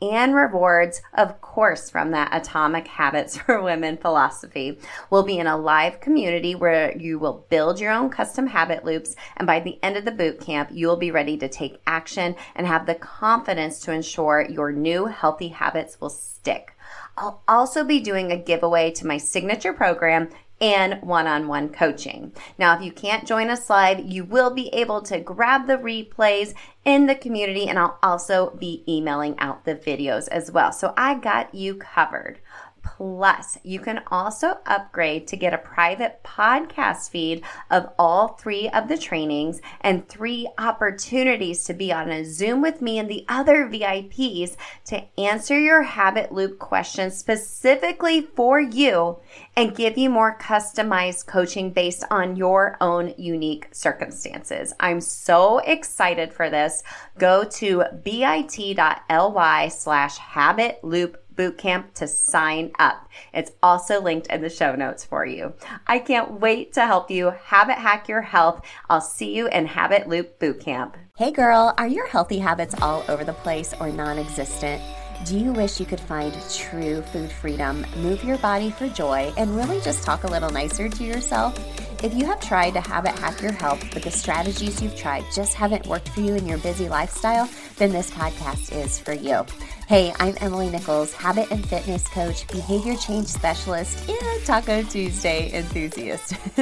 and rewards, of course, from that Atomic Habits for Women philosophy. We'll be in a live community where you will build your own custom habit loops. And by the end of the boot camp, you will be ready to take action and have the confidence to ensure your new healthy habits will stick. I'll also be doing a giveaway to my signature program, and one-on-one coaching. Now, if you can't join us live, you will be able to grab the replays in the community and I'll also be emailing out the videos as well. So I got you covered. Plus, you can also upgrade to get a private podcast feed of all three of the trainings and three opportunities to be on a Zoom with me and the other VIPs to answer your habit loop questions specifically for you and give you more customized coaching based on your own unique circumstances. I'm so excited for this. Go to bit.ly slash habit loop bootcamp to sign up. It's also linked in the show notes for you. I can't wait to help you habit hack your health. I'll see you in Habit Loop Bootcamp. Hey girl, are your healthy habits all over the place or non existent? Do you wish you could find true food freedom, move your body for joy, and really just talk a little nicer to yourself? If you have tried to habit hack your health, but the strategies you've tried just haven't worked for you in your busy lifestyle, then this podcast is for you. Hey, I'm Emily Nichols, habit and fitness coach, behavior change specialist, and Taco Tuesday enthusiast.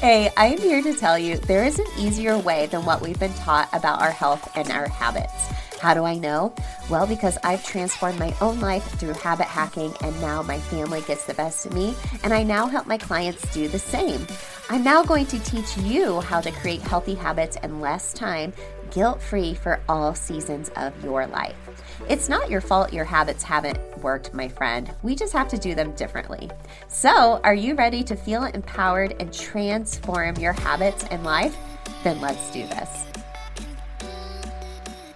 hey, I'm here to tell you there is an easier way than what we've been taught about our health and our habits. How do I know? Well, because I've transformed my own life through habit hacking, and now my family gets the best of me, and I now help my clients do the same. I'm now going to teach you how to create healthy habits in less time, guilt free for all seasons of your life. It's not your fault your habits haven't worked, my friend. We just have to do them differently. So, are you ready to feel empowered and transform your habits and life? Then let's do this.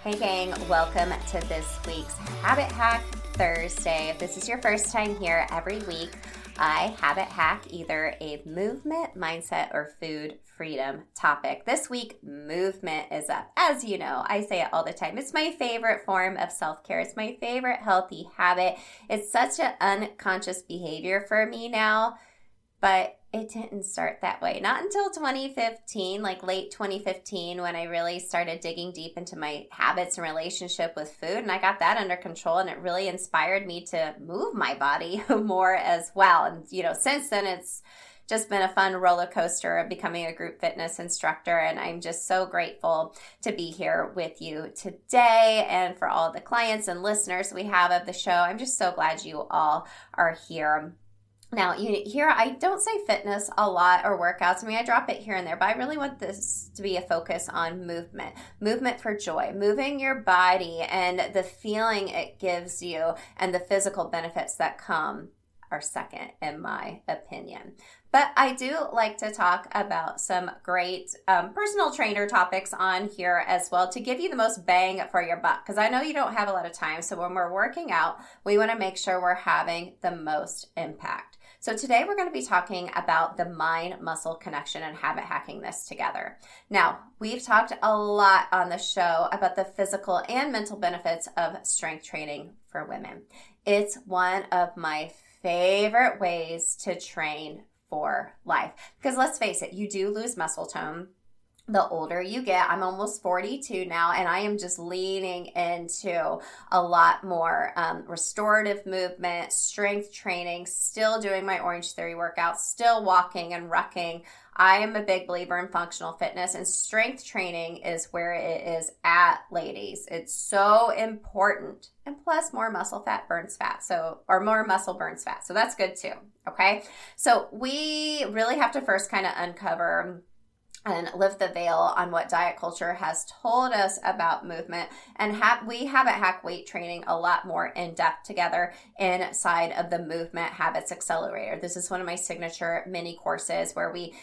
Hey, gang, welcome to this week's Habit Hack Thursday. If this is your first time here every week, I habit hack either a movement, mindset, or food freedom topic. This week, movement is up. As you know, I say it all the time. It's my favorite form of self care. It's my favorite healthy habit. It's such an unconscious behavior for me now, but it didn't start that way. Not until 2015, like late 2015, when I really started digging deep into my habits and relationship with food. And I got that under control, and it really inspired me to move my body more as well. And, you know, since then, it's just been a fun roller coaster of becoming a group fitness instructor. And I'm just so grateful to be here with you today and for all the clients and listeners we have of the show. I'm just so glad you all are here. Now, you hear I don't say fitness a lot or workouts. I mean, I drop it here and there, but I really want this to be a focus on movement. Movement for joy, moving your body and the feeling it gives you and the physical benefits that come are second in my opinion. But I do like to talk about some great um, personal trainer topics on here as well to give you the most bang for your buck. Because I know you don't have a lot of time. So when we're working out, we want to make sure we're having the most impact. So today we're going to be talking about the mind muscle connection and habit hacking this together. Now, we've talked a lot on the show about the physical and mental benefits of strength training for women. It's one of my favorite ways to train for life. Because let's face it, you do lose muscle tone the older you get. I'm almost 42 now, and I am just leaning into a lot more um, restorative movement, strength training, still doing my Orange Theory workouts, still walking and rucking. I am a big believer in functional fitness, and strength training is where it is at, ladies. It's so important. And plus, more muscle fat burns fat. So, or more muscle burns fat. So, that's good too. Okay. So, we really have to first kind of uncover and lift the veil on what diet culture has told us about movement and have we habit hack weight training a lot more in depth together inside of the movement habits accelerator this is one of my signature mini courses where we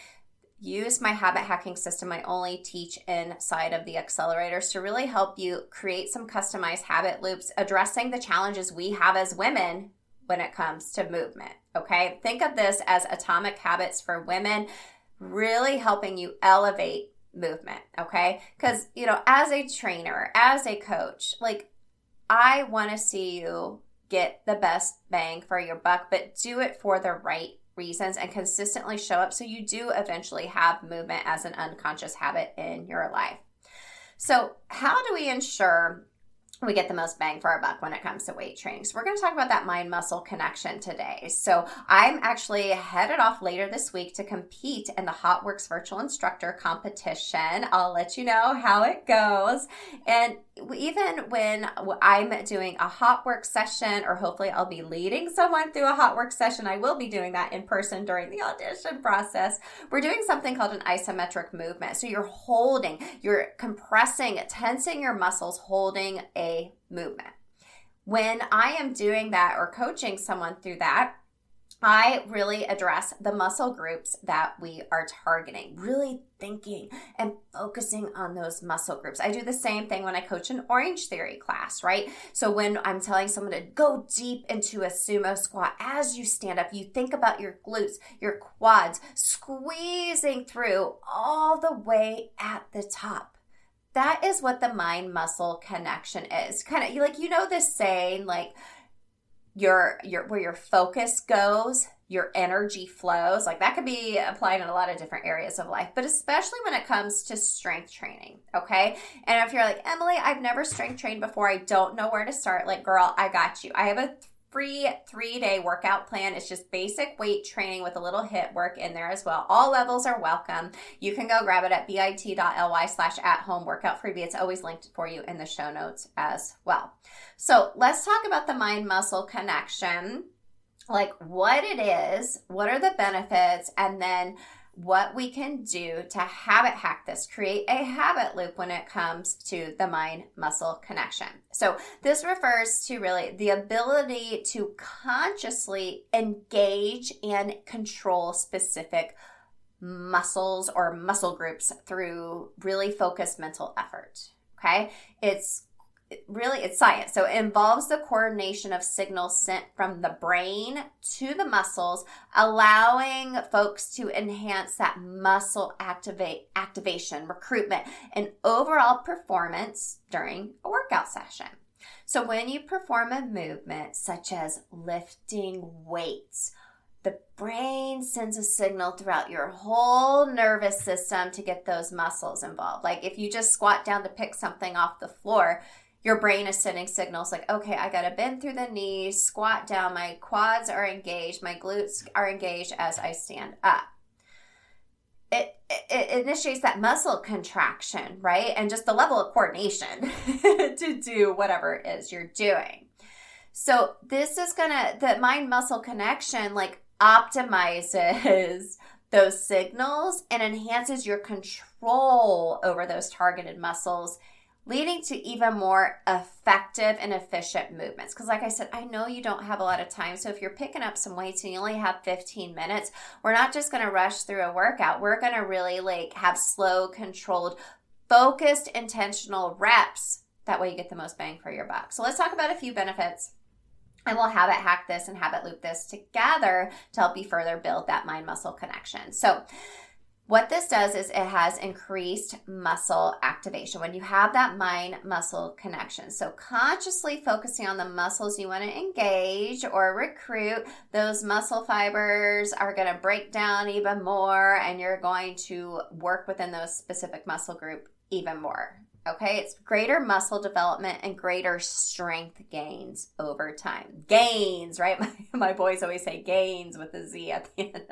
use my habit hacking system I only teach inside of the accelerators to really help you create some customized habit loops addressing the challenges we have as women when it comes to movement. Okay. Think of this as atomic habits for women really helping you elevate movement, okay? Because, you know, as a trainer, as a coach, like I want to see you get the best bang for your buck, but do it for the right reasons and consistently show up so you do eventually have movement as an unconscious habit in your life. So, how do we ensure we get the most bang for our buck when it comes to weight training. So, we're going to talk about that mind muscle connection today. So, I'm actually headed off later this week to compete in the HOTWORX virtual instructor competition. I'll let you know how it goes. And even when I'm doing a HOTWORX session, or hopefully I'll be leading someone through a HOTWORX session, I will be doing that in person during the audition process. We're doing something called an isometric movement. So, you're holding, you're compressing, tensing your muscles, holding a movement. When I am doing that or coaching someone through that, I really address the muscle groups that we are targeting, really thinking and focusing on those muscle groups. I do the same thing when I coach an orange theory class, right? So when I'm telling someone to go deep into a sumo squat, as you stand up, you think about your glutes, your quads, squeezing through all the way at the top that is what the mind muscle connection is. Kind of like you know this saying like your your where your focus goes, your energy flows. Like that could be applied in a lot of different areas of life, but especially when it comes to strength training, okay? And if you're like, "Emily, I've never strength trained before. I don't know where to start." Like, "Girl, I got you. I have a free three day workout plan. It's just basic weight training with a little HIIT work in there as well. All levels are welcome. You can go grab it at bit.ly slash at home workout freebie. It's always linked for you in the show notes as well. So let's talk about the mind muscle connection like what it is, what are the benefits, and then what we can do to habit hack this, create a habit loop when it comes to the mind muscle connection. So, this refers to really the ability to consciously engage and control specific muscles or muscle groups through really focused mental effort. Okay. It's really it's science. So it involves the coordination of signals sent from the brain to the muscles, allowing folks to enhance that muscle activate activation, recruitment, and overall performance during a workout session. So when you perform a movement such as lifting weights, the brain sends a signal throughout your whole nervous system to get those muscles involved. Like if you just squat down to pick something off the floor, your brain is sending signals like, okay, I got to bend through the knees, squat down, my quads are engaged, my glutes are engaged as I stand up. It, it, initiates that muscle contraction, right? And just the level of coordination to do whatever it is you're doing. So this is gonna the mind muscle connection like optimizes those signals and enhances your control over those targeted muscles leading to even more effective and efficient movements. Because, like I said, I know you don't have a lot of time. So, if you're picking up some weights and you only have 15 minutes, we're not just going to rush through a workout. We're going to really like have slow, controlled, focused, intentional reps. That way, you get the most bang for your buck. So, let's talk about a few benefits. And we'll have it hack this and have it loop this together to help you further build that mind muscle connection. So, what this does is it has increased muscle activation when you have that mind muscle connection. So, consciously focusing on the muscles you want to engage or recruit, those muscle fibers are going to break down even more, and you're going to work within those specific muscle group even more. Okay, it's greater muscle development and greater strength gains over time. Gains, right? My, my boys always say gains with a Z at the end.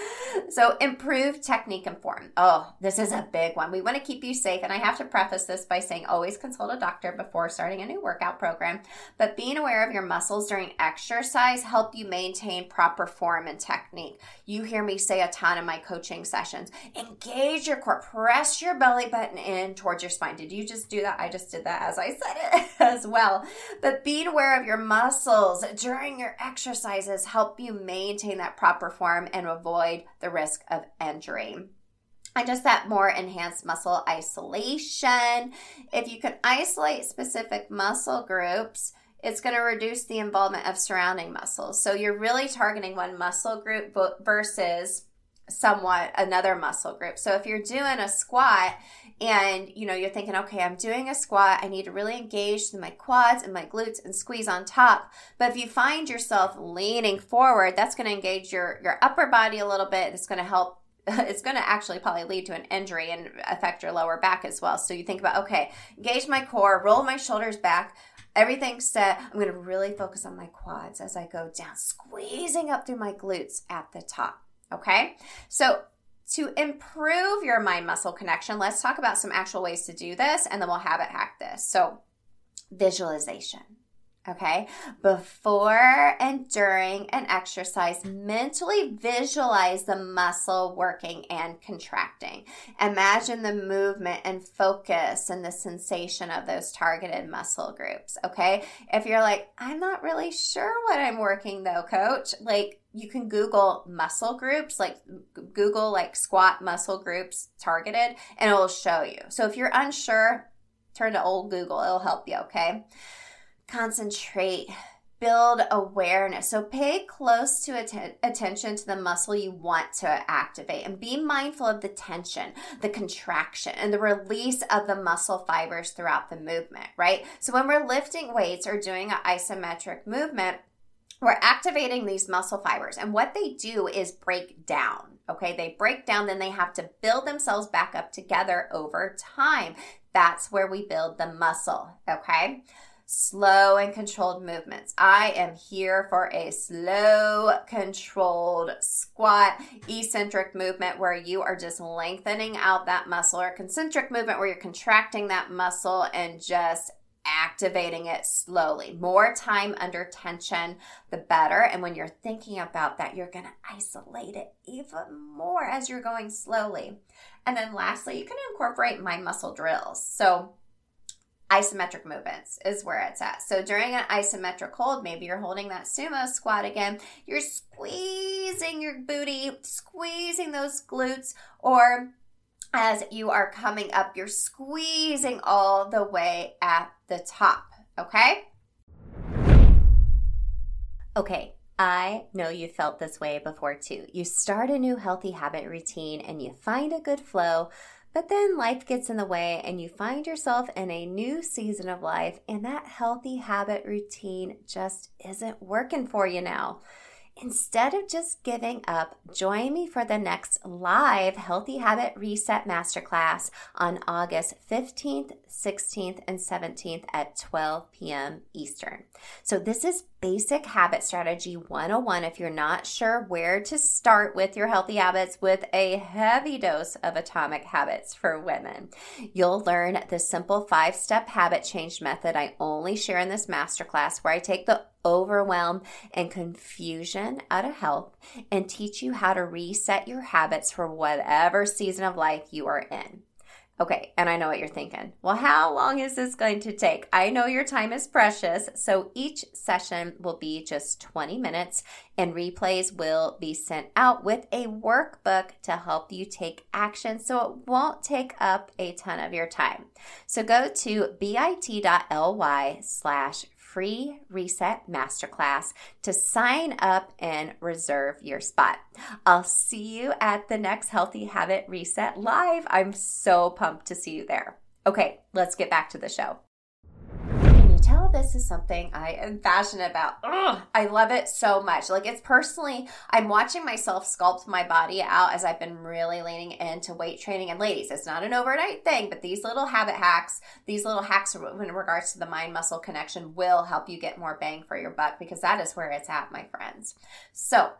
so, improve technique and form. Oh, this is a big one. We want to keep you safe. And I have to preface this by saying always consult a doctor before starting a new workout program. But being aware of your muscles during exercise help you maintain proper form and technique. You hear me say a ton in my coaching sessions engage your core, press your belly button in towards your spine. Did you just do that? I just did that as I said it as well. But being aware of your muscles during your exercises help you maintain that proper form and avoid the risk of injury and just that more enhanced muscle isolation. If you can isolate specific muscle groups, it's going to reduce the involvement of surrounding muscles. So you're really targeting one muscle group versus somewhat another muscle group. So if you're doing a squat and you know you're thinking okay i'm doing a squat i need to really engage my quads and my glutes and squeeze on top. But if you find yourself leaning forward that's going to engage your your upper body a little bit. It's going to help it's going to actually probably lead to an injury and affect your lower back as well. So you think about okay engage my core roll my shoulders back everything's set. I'm going to really focus on my quads as i go down squeezing up through my glutes at the top okay so to improve your mind muscle connection, let's talk about some actual ways to do this and then we'll habit hack this. So, visualization. Okay. Before and during an exercise, mentally visualize the muscle working and contracting. Imagine the movement and focus and the sensation of those targeted muscle groups. Okay. If you're like, I'm not really sure what I'm working though, coach, like you can Google muscle groups, like Google like squat muscle groups targeted, and it will show you. So if you're unsure, turn to old Google, it'll help you. Okay concentrate, build awareness. So pay close to att- attention to the muscle you want to activate and be mindful of the tension, the contraction, and the release of the muscle fibers throughout the movement, right? So when we're lifting weights or doing an isometric movement, we're activating these muscle fibers and what they do is break down okay they break down then they have to build themselves back up together over time that's where we build the muscle okay slow and controlled movements. I am here for a slow, controlled squat, eccentric movement where you are just lengthening out that muscle, or concentric movement where you're contracting that muscle and just activating it slowly. More time under tension, the better. And when you're thinking about that, you're going to isolate it even more as you're going slowly. And then lastly, you can incorporate mind muscle drills. So isometric movements is where it's at. So during an isometric hold, maybe you're holding that sumo squat again, you're squeezing your booty, squeezing those glutes, or as you are coming up, you're squeezing all the way at the top. Okay? Okay, I know you felt this way before too. You start a new healthy habit routine and you find a good flow but then life gets in the way and you find yourself in a new season of life, and that healthy habit routine just isn't working for you now. Instead of just giving up, join me for the next live Healthy Habit Reset Masterclass on August 15th, 16th, and 17th at 12 p.m. Eastern. So, this is Basic Habit Strategy 101 if you're not sure where to start with your healthy habits with a heavy dose of atomic habits for women. You'll learn the simple five step habit change method I only share in this masterclass, where I take the overwhelm and confusion out of health and teach you how to reset your habits for whatever season of life you are in. Okay, and I know what you're thinking. Well, how long is this going to take? I know your time is precious, so each session will be just 20 minutes, and replays will be sent out with a workbook to help you take action so it won't take up a ton of your time. So go to bit.ly slash free reset masterclass to sign up and reserve your spot. I'll see you at the next Healthy Habit Reset live. I'm so pumped to see you there. Okay, let's get back to the show tell this is something I am passionate about. Ugh, I love it so much. Like it's personally, I'm watching myself sculpt my body out as I've been really leaning into weight training. And ladies, it's not an overnight thing, but these little habit hacks, these little hacks in regards to the mind muscle connection will help you get more bang for your buck because that is where it's at, my friends. So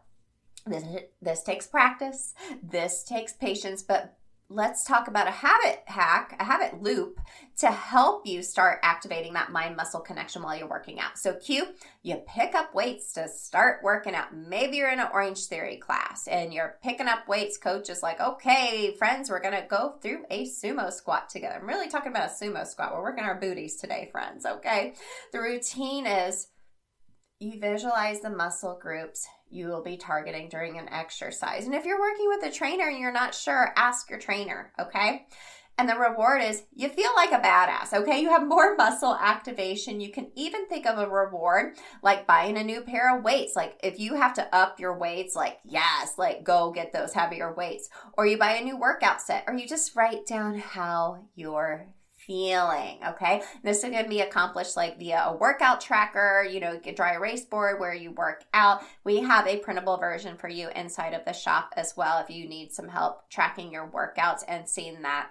this, this takes practice. This takes patience, but let's talk about a habit hack, a habit loop to help you start activating that mind muscle connection while you're working out. So, cue, you pick up weights to start working out. Maybe you're in an Orange Theory class and you're picking up weights. Coach is like, okay, friends, we're going to go through a sumo squat together. I'm really talking about a sumo squat. We're working our booties today, friends. Okay. The routine is you visualize the muscle groups you will be targeting during an exercise. And if you're working with a trainer and you're not sure, ask your trainer, okay? And the reward is you feel like a badass, okay? You have more muscle activation. You can even think of a reward like buying a new pair of weights. Like if you have to up your weights, like, yes, like go get those heavier weights. Or you buy a new workout set, or you just write down how you're feeling. Okay. This can be accomplished like via a workout tracker, you know, get dry erase board where you work out. We have a printable version for you inside of the shop as well if you need some help tracking your workouts and seeing that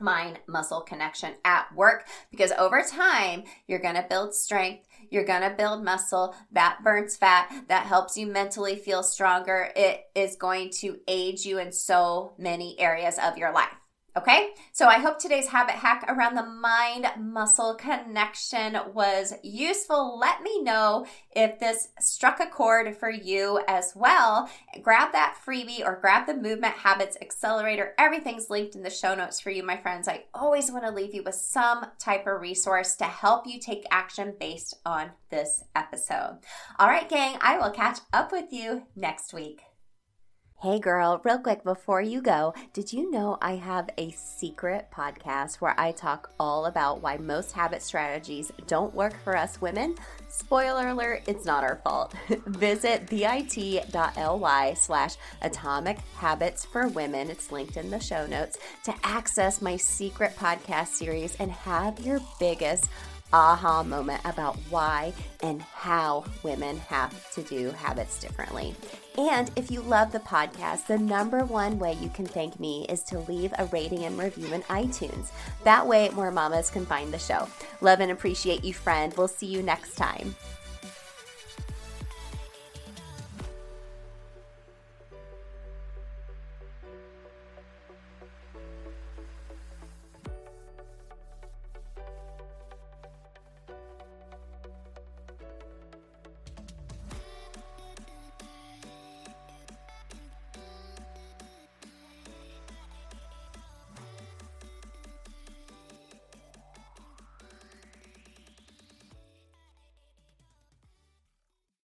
mind muscle connection at work because over time you're going to build strength you're going to build muscle that burns fat that helps you mentally feel stronger it is going to aid you in so many areas of your life Okay, so I hope today's habit hack around the mind muscle connection was useful. Let me know if this struck a chord for you as well. Grab that freebie or grab the Movement Habits Accelerator. Everything's linked in the show notes for you, my friends. I always want to leave you with some type of resource to help you take action based on this episode. All right, gang, I will catch up with you next week. Hey girl, real quick before you go, did you know I have a secret podcast where I talk all about why most habit strategies don't work for us women? Spoiler alert, it's not our fault. Visit bit.ly slash atomic habits for women, it's linked in the show notes, to access my secret podcast series and have your biggest aha moment about why and how women have to do habits differently. And if you love the podcast, the number one way you can thank me is to leave a rating and review in iTunes. That way, more mamas can find the show. Love and appreciate you, friend. We'll see you next time.